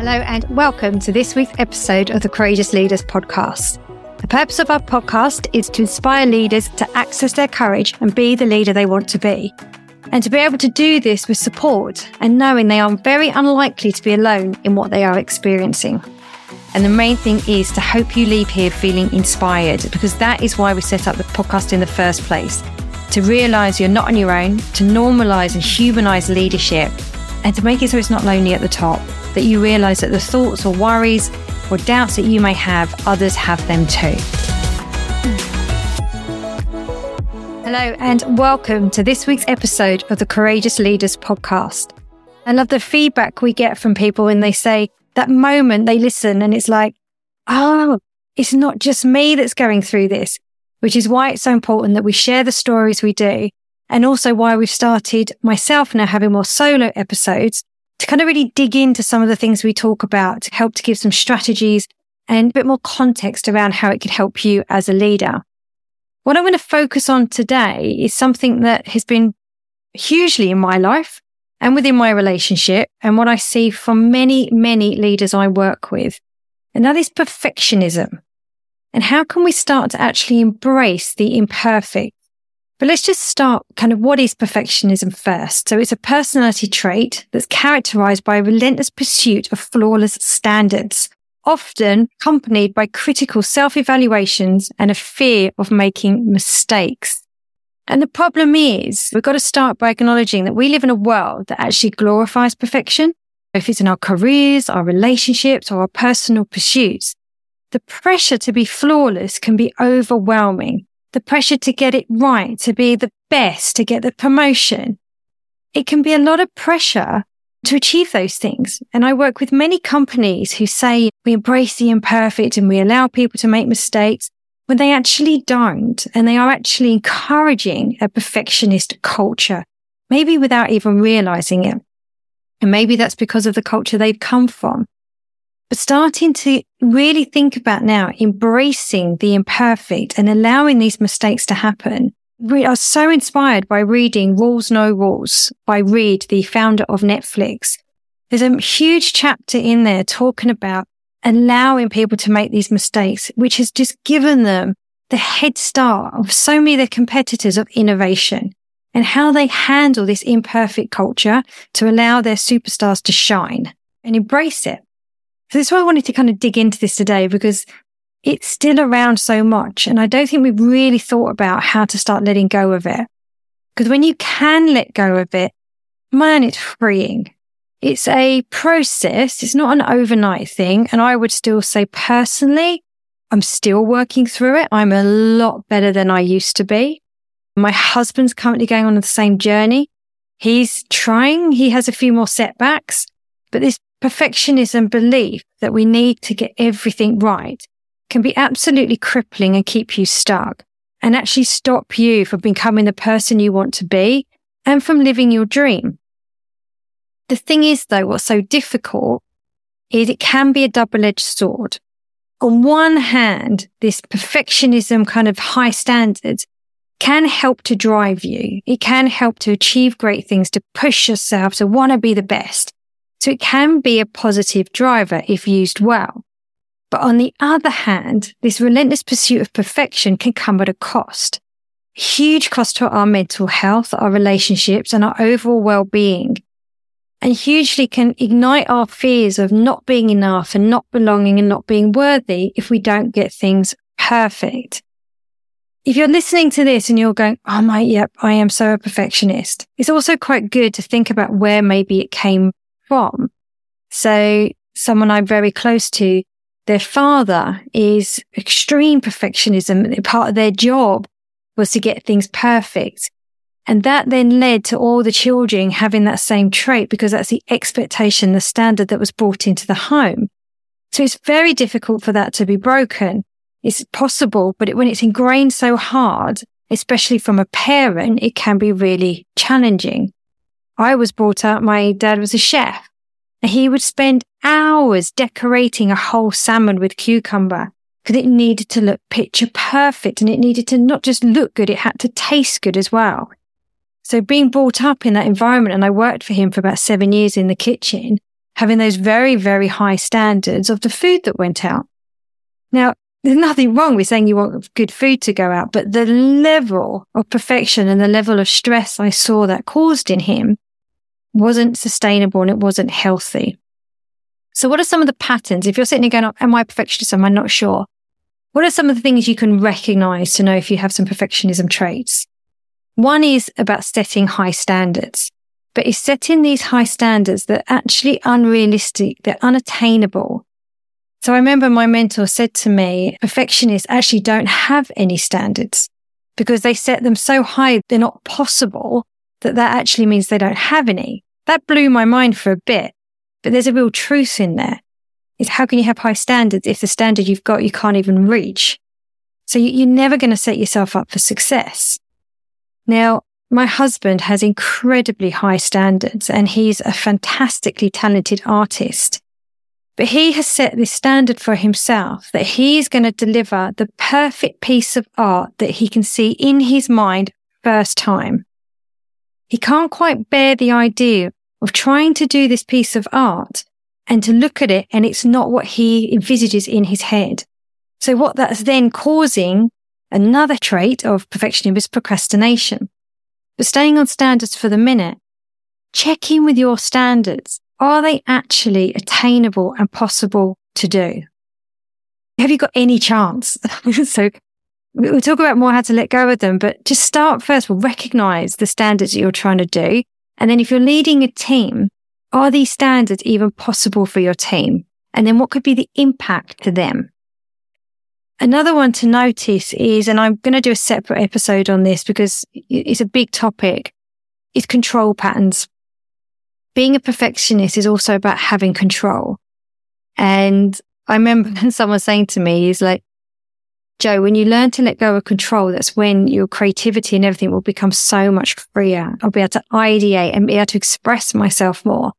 Hello, and welcome to this week's episode of the Courageous Leaders podcast. The purpose of our podcast is to inspire leaders to access their courage and be the leader they want to be. And to be able to do this with support and knowing they are very unlikely to be alone in what they are experiencing. And the main thing is to hope you leave here feeling inspired because that is why we set up the podcast in the first place. To realize you're not on your own, to normalize and humanize leadership, and to make it so it's not lonely at the top that you realize that the thoughts or worries or doubts that you may have, others have them too. Hello, and welcome to this week's episode of the Courageous Leaders podcast. I love the feedback we get from people when they say that moment they listen and it's like, oh, it's not just me that's going through this, which is why it's so important that we share the stories we do. And also why we've started myself now having more solo episodes to kind of really dig into some of the things we talk about to help to give some strategies and a bit more context around how it could help you as a leader. What I'm going to focus on today is something that has been hugely in my life and within my relationship and what I see from many, many leaders I work with. And that is perfectionism. And how can we start to actually embrace the imperfect but let's just start kind of what is perfectionism first. So it's a personality trait that's characterized by a relentless pursuit of flawless standards, often accompanied by critical self-evaluations and a fear of making mistakes. And the problem is we've got to start by acknowledging that we live in a world that actually glorifies perfection. If it's in our careers, our relationships, or our personal pursuits, the pressure to be flawless can be overwhelming the pressure to get it right, to be the best, to get the promotion. It can be a lot of pressure to achieve those things. And I work with many companies who say we embrace the imperfect and we allow people to make mistakes when they actually don't. And they are actually encouraging a perfectionist culture, maybe without even realizing it. And maybe that's because of the culture they've come from but starting to really think about now embracing the imperfect and allowing these mistakes to happen. We are so inspired by reading Rules No Rules by Reed, the founder of Netflix. There's a huge chapter in there talking about allowing people to make these mistakes, which has just given them the head start of so many of their competitors of innovation and how they handle this imperfect culture to allow their superstars to shine and embrace it. So that's why I wanted to kind of dig into this today because it's still around so much. And I don't think we've really thought about how to start letting go of it. Because when you can let go of it, man, it's freeing. It's a process. It's not an overnight thing. And I would still say personally, I'm still working through it. I'm a lot better than I used to be. My husband's currently going on the same journey. He's trying. He has a few more setbacks, but this perfectionism belief that we need to get everything right can be absolutely crippling and keep you stuck and actually stop you from becoming the person you want to be and from living your dream. The thing is though, what's so difficult is it can be a double-edged sword. On one hand, this perfectionism kind of high standards can help to drive you. It can help to achieve great things, to push yourself, to want to be the best. So it can be a positive driver if used well. But on the other hand, this relentless pursuit of perfection can come at a cost. Huge cost to our mental health, our relationships, and our overall well-being. And hugely can ignite our fears of not being enough and not belonging and not being worthy if we don't get things perfect. If you're listening to this and you're going, Oh my, yep, I am so a perfectionist. It's also quite good to think about where maybe it came from. So someone I'm very close to, their father is extreme perfectionism. Part of their job was to get things perfect. And that then led to all the children having that same trait because that's the expectation, the standard that was brought into the home. So it's very difficult for that to be broken. It's possible, but it, when it's ingrained so hard, especially from a parent, it can be really challenging. I was brought up, my dad was a chef. He would spend hours decorating a whole salmon with cucumber because it needed to look picture perfect and it needed to not just look good, it had to taste good as well. So being brought up in that environment, and I worked for him for about seven years in the kitchen, having those very, very high standards of the food that went out. Now, there's nothing wrong with saying you want good food to go out, but the level of perfection and the level of stress I saw that caused in him wasn't sustainable and it wasn't healthy. So what are some of the patterns? If you're sitting there going, oh, am I perfectionist? Am I not sure? What are some of the things you can recognize to know if you have some perfectionism traits? One is about setting high standards, but it's setting these high standards that are actually unrealistic, they're unattainable. So I remember my mentor said to me, perfectionists actually don't have any standards because they set them so high, they're not possible that that actually means they don't have any. That blew my mind for a bit, but there's a real truth in there. Is how can you have high standards if the standard you've got you can't even reach? So you're never going to set yourself up for success. Now, my husband has incredibly high standards and he's a fantastically talented artist. But he has set this standard for himself that he's going to deliver the perfect piece of art that he can see in his mind first time. He can't quite bear the idea of trying to do this piece of art and to look at it and it's not what he envisages in his head. So what that's then causing another trait of perfectionism is procrastination. But staying on standards for the minute, check in with your standards. Are they actually attainable and possible to do? Have you got any chance? so we'll talk about more how to let go of them, but just start first. We'll recognize the standards that you're trying to do. And then if you're leading a team, are these standards even possible for your team? And then what could be the impact to them? Another one to notice is, and I'm going to do a separate episode on this because it's a big topic, is control patterns. Being a perfectionist is also about having control. And I remember someone saying to me, he's like, Jo, when you learn to let go of control, that's when your creativity and everything will become so much freer. I'll be able to ideate and be able to express myself more.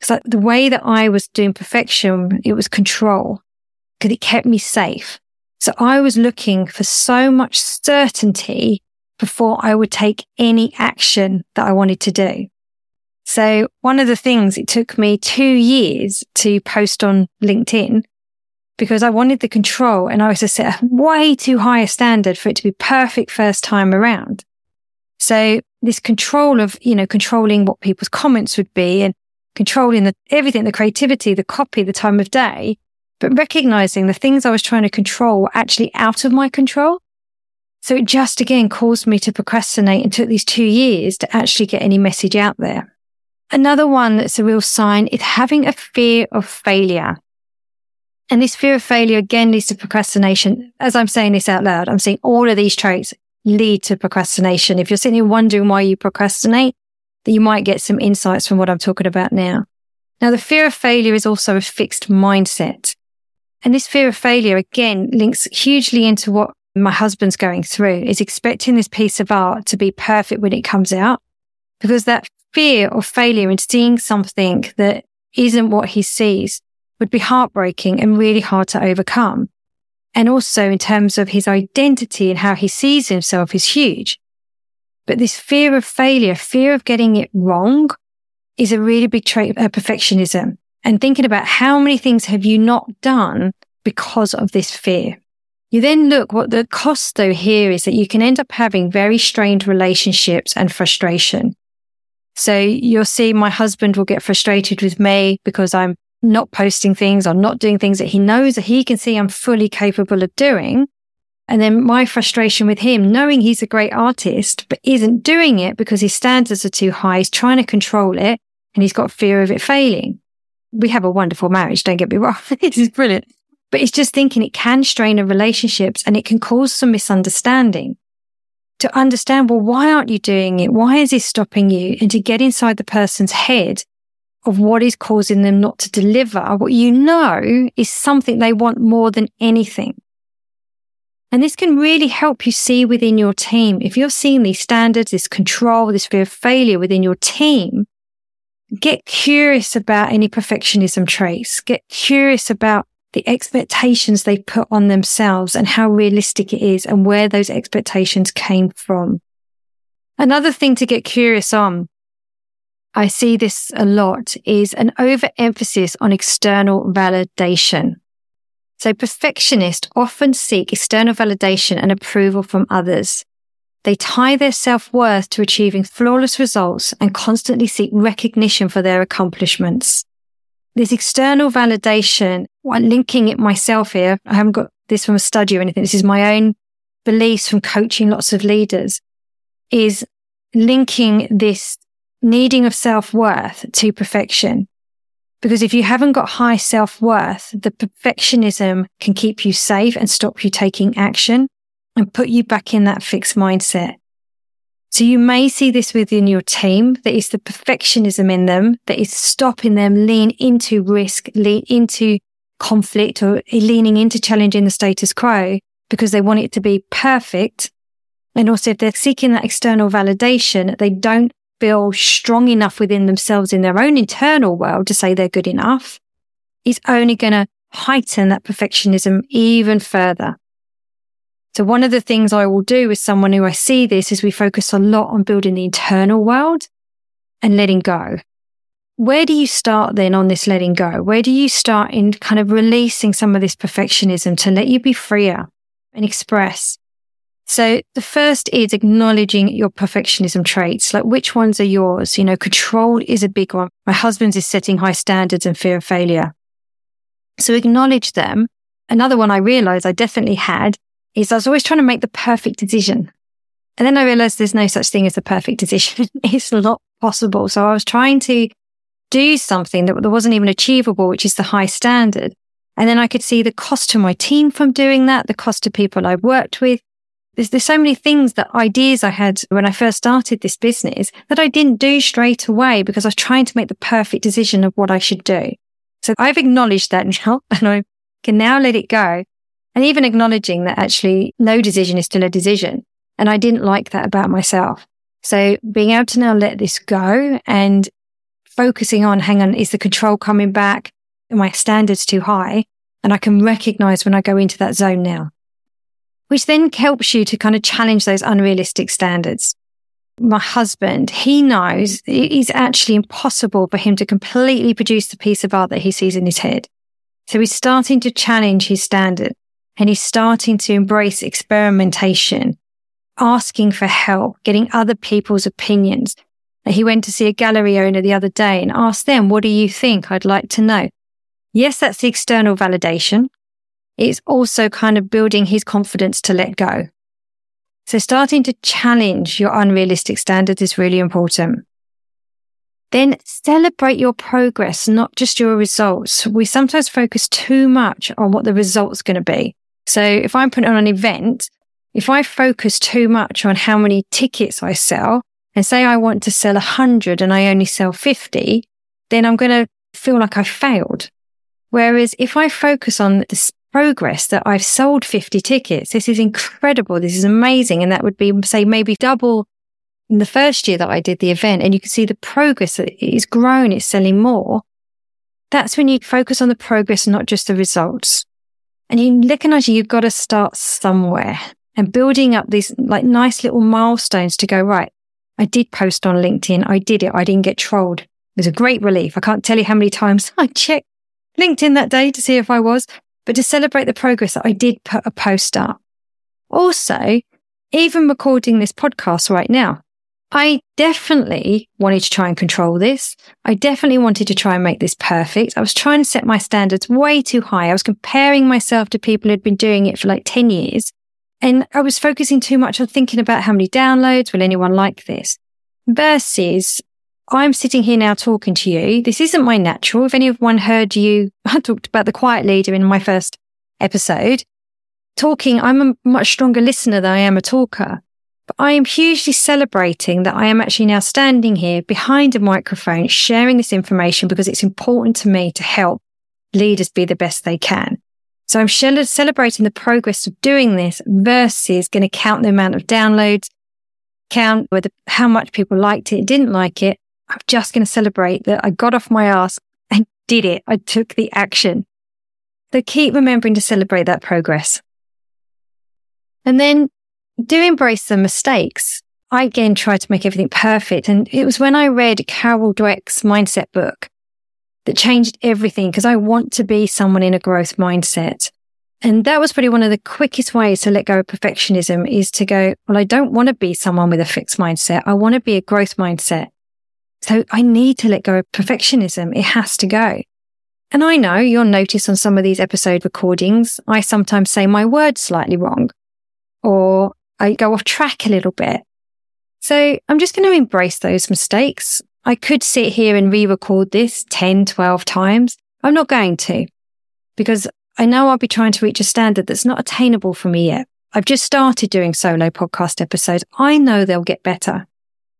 Because the way that I was doing perfection, it was control because it kept me safe. So I was looking for so much certainty before I would take any action that I wanted to do. So one of the things it took me two years to post on LinkedIn because I wanted the control and I was to set a way too high a standard for it to be perfect first time around. So this control of, you know, controlling what people's comments would be and controlling the, everything, the creativity, the copy, the time of day, but recognizing the things I was trying to control were actually out of my control. So it just again caused me to procrastinate and took these two years to actually get any message out there. Another one that's a real sign is having a fear of failure. And this fear of failure again leads to procrastination. As I'm saying this out loud, I'm seeing all of these traits lead to procrastination. If you're sitting here wondering why you procrastinate, that you might get some insights from what I'm talking about now. Now, the fear of failure is also a fixed mindset. And this fear of failure again links hugely into what my husband's going through is expecting this piece of art to be perfect when it comes out because that fear of failure and seeing something that isn't what he sees would be heartbreaking and really hard to overcome. And also in terms of his identity and how he sees himself is huge. But this fear of failure, fear of getting it wrong is a really big trait of perfectionism. And thinking about how many things have you not done because of this fear? You then look what the cost though here is that you can end up having very strained relationships and frustration. So you'll see my husband will get frustrated with me because I'm not posting things or not doing things that he knows that he can see I'm fully capable of doing. And then my frustration with him, knowing he's a great artist, but isn't doing it because his standards are too high. He's trying to control it and he's got fear of it failing. We have a wonderful marriage. Don't get me wrong. it is brilliant, but it's just thinking it can strain a relationships and it can cause some misunderstanding to understand, well, why aren't you doing it? Why is this stopping you? And to get inside the person's head of what is causing them not to deliver what you know is something they want more than anything. And this can really help you see within your team. If you're seeing these standards, this control, this fear of failure within your team, get curious about any perfectionism traits. Get curious about the expectations they put on themselves and how realistic it is and where those expectations came from. Another thing to get curious on I see this a lot is an overemphasis on external validation. So perfectionists often seek external validation and approval from others. They tie their self-worth to achieving flawless results and constantly seek recognition for their accomplishments. This external validation, while linking it myself here, I haven't got this from a study or anything. This is my own beliefs from coaching lots of leaders is linking this needing of self-worth to perfection. Because if you haven't got high self-worth, the perfectionism can keep you safe and stop you taking action and put you back in that fixed mindset. So you may see this within your team that is the perfectionism in them that is stopping them lean into risk, lean into conflict or leaning into challenging the status quo because they want it to be perfect. And also if they're seeking that external validation, they don't feel strong enough within themselves in their own internal world to say they're good enough is only going to heighten that perfectionism even further. So one of the things I will do with someone who I see this is we focus a lot on building the internal world and letting go. Where do you start then on this letting go? Where do you start in kind of releasing some of this perfectionism to let you be freer and express? So the first is acknowledging your perfectionism traits. Like which ones are yours? You know, control is a big one. My husband's is setting high standards and fear of failure. So acknowledge them. Another one I realized I definitely had is I was always trying to make the perfect decision. And then I realized there's no such thing as a perfect decision. it's not possible. So I was trying to do something that wasn't even achievable, which is the high standard. And then I could see the cost to my team from doing that, the cost to people I worked with, there's, there's so many things that ideas I had when I first started this business that I didn't do straight away because I was trying to make the perfect decision of what I should do. So I've acknowledged that now and I can now let it go. And even acknowledging that actually no decision is still a decision. And I didn't like that about myself. So being able to now let this go and focusing on, hang on, is the control coming back? Are my standards too high? And I can recognize when I go into that zone now which then helps you to kind of challenge those unrealistic standards. My husband, he knows it's actually impossible for him to completely produce the piece of art that he sees in his head. So he's starting to challenge his standard and he's starting to embrace experimentation, asking for help, getting other people's opinions. He went to see a gallery owner the other day and asked them, what do you think? I'd like to know. Yes, that's the external validation it's also kind of building his confidence to let go. So starting to challenge your unrealistic standards is really important. Then celebrate your progress, not just your results. We sometimes focus too much on what the result's going to be. So if I'm putting on an event, if I focus too much on how many tickets I sell and say I want to sell a hundred and I only sell 50, then I'm going to feel like I failed. Whereas if I focus on the progress that I've sold 50 tickets. This is incredible. This is amazing. And that would be, say, maybe double in the first year that I did the event. And you can see the progress that it's grown. It's selling more. That's when you focus on the progress, not just the results. And you recognize you've got to start somewhere and building up these like nice little milestones to go, right. I did post on LinkedIn. I did it. I didn't get trolled. It was a great relief. I can't tell you how many times I checked LinkedIn that day to see if I was but to celebrate the progress that I did put a post up. Also, even recording this podcast right now, I definitely wanted to try and control this. I definitely wanted to try and make this perfect. I was trying to set my standards way too high. I was comparing myself to people who'd been doing it for like 10 years. And I was focusing too much on thinking about how many downloads will anyone like this versus I'm sitting here now talking to you. This isn't my natural. If anyone heard you, I talked about the quiet leader in my first episode. Talking, I'm a much stronger listener than I am a talker. But I am hugely celebrating that I am actually now standing here behind a microphone, sharing this information because it's important to me to help leaders be the best they can. So I'm celebrating the progress of doing this versus going to count the amount of downloads, count whether how much people liked it, didn't like it. I'm just going to celebrate that I got off my ass and did it. I took the action. So keep remembering to celebrate that progress. And then do embrace the mistakes. I again tried to make everything perfect. And it was when I read Carol Dweck's mindset book that changed everything because I want to be someone in a growth mindset. And that was probably one of the quickest ways to let go of perfectionism is to go, well, I don't want to be someone with a fixed mindset. I want to be a growth mindset. So I need to let go of perfectionism. It has to go. And I know you'll notice on some of these episode recordings, I sometimes say my words slightly wrong or I go off track a little bit. So I'm just going to embrace those mistakes. I could sit here and re-record this 10, 12 times. I'm not going to because I know I'll be trying to reach a standard that's not attainable for me yet. I've just started doing solo podcast episodes. I know they'll get better.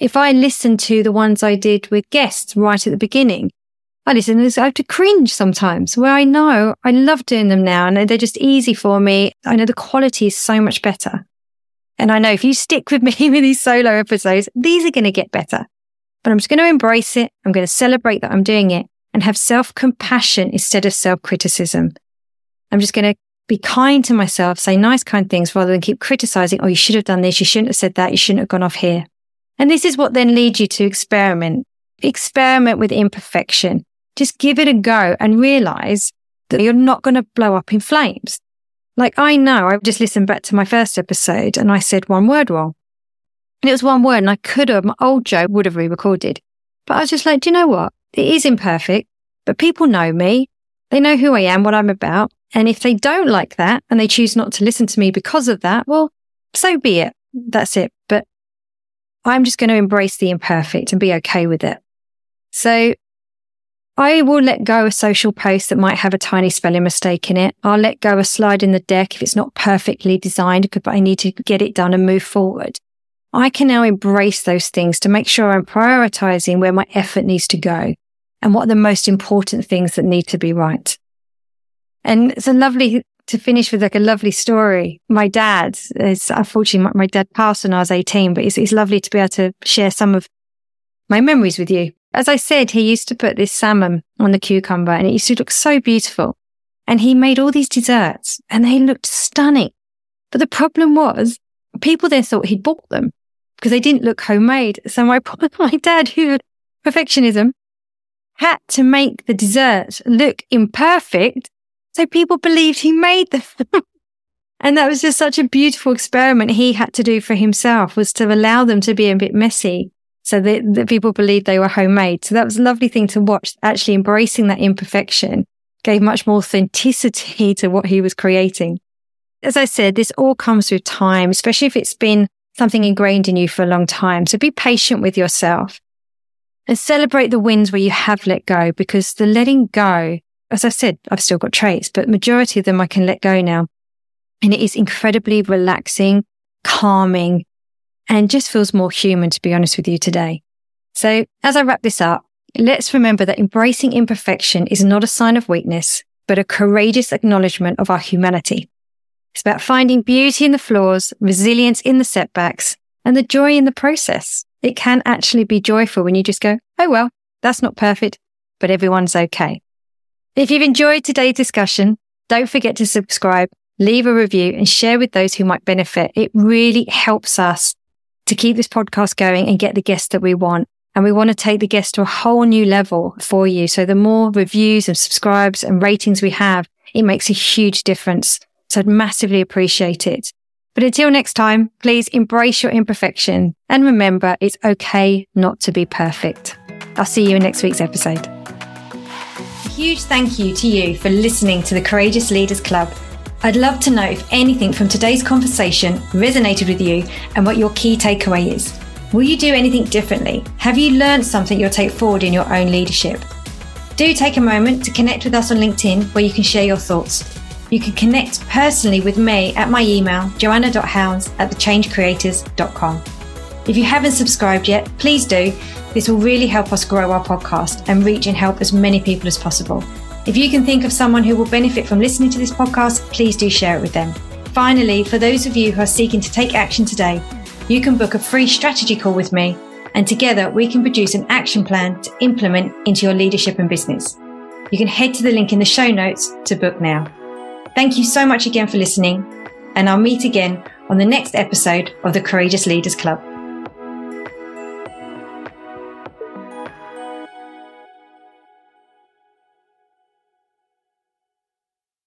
If I listen to the ones I did with guests right at the beginning, I listen and I have to cringe sometimes where I know I love doing them now and they're just easy for me. I know the quality is so much better. And I know if you stick with me with these solo episodes, these are going to get better. But I'm just going to embrace it. I'm going to celebrate that I'm doing it and have self compassion instead of self criticism. I'm just going to be kind to myself, say nice, kind things rather than keep criticizing. Oh, you should have done this. You shouldn't have said that. You shouldn't have gone off here. And this is what then leads you to experiment. Experiment with imperfection. Just give it a go and realize that you're not going to blow up in flames. Like I know I just listened back to my first episode and I said one word wrong. And it was one word and I could have, my old Jo would have re-recorded. But I was just like, do you know what? It is imperfect, but people know me. They know who I am, what I'm about. And if they don't like that and they choose not to listen to me because of that, well, so be it. That's it. But I'm just going to embrace the imperfect and be okay with it. So I will let go a social post that might have a tiny spelling mistake in it. I'll let go a slide in the deck if it's not perfectly designed, but I need to get it done and move forward. I can now embrace those things to make sure I'm prioritizing where my effort needs to go and what are the most important things that need to be right. And it's a lovely to finish with like a lovely story. My dad is unfortunately my, my dad passed when I was 18, but it's, it's lovely to be able to share some of my memories with you. As I said, he used to put this salmon on the cucumber and it used to look so beautiful. And he made all these desserts and they looked stunning. But the problem was people there thought he'd bought them because they didn't look homemade. So my, my dad, who had perfectionism, had to make the dessert look imperfect. So people believed he made them. and that was just such a beautiful experiment he had to do for himself was to allow them to be a bit messy so that, that people believed they were homemade. So that was a lovely thing to watch. Actually embracing that imperfection gave much more authenticity to what he was creating. As I said, this all comes with time, especially if it's been something ingrained in you for a long time. So be patient with yourself and celebrate the wins where you have let go because the letting go, as I said, I've still got traits, but majority of them I can let go now. And it is incredibly relaxing, calming, and just feels more human, to be honest with you today. So as I wrap this up, let's remember that embracing imperfection is not a sign of weakness, but a courageous acknowledgement of our humanity. It's about finding beauty in the flaws, resilience in the setbacks, and the joy in the process. It can actually be joyful when you just go, oh well, that's not perfect, but everyone's okay. If you've enjoyed today's discussion, don't forget to subscribe, leave a review and share with those who might benefit. It really helps us to keep this podcast going and get the guests that we want. And we want to take the guests to a whole new level for you. So the more reviews and subscribes and ratings we have, it makes a huge difference. So I'd massively appreciate it. But until next time, please embrace your imperfection and remember it's okay not to be perfect. I'll see you in next week's episode. Huge thank you to you for listening to the Courageous Leaders Club I'd love to know if anything from today's conversation resonated with you and what your key takeaway is. Will you do anything differently? Have you learned something you'll take forward in your own leadership? Do take a moment to connect with us on LinkedIn where you can share your thoughts. You can connect personally with me at my email, joanna.howes at thechangecreators.com. If you haven't subscribed yet, please do. This will really help us grow our podcast and reach and help as many people as possible. If you can think of someone who will benefit from listening to this podcast, please do share it with them. Finally, for those of you who are seeking to take action today, you can book a free strategy call with me, and together we can produce an action plan to implement into your leadership and business. You can head to the link in the show notes to book now. Thank you so much again for listening, and I'll meet again on the next episode of the Courageous Leaders Club.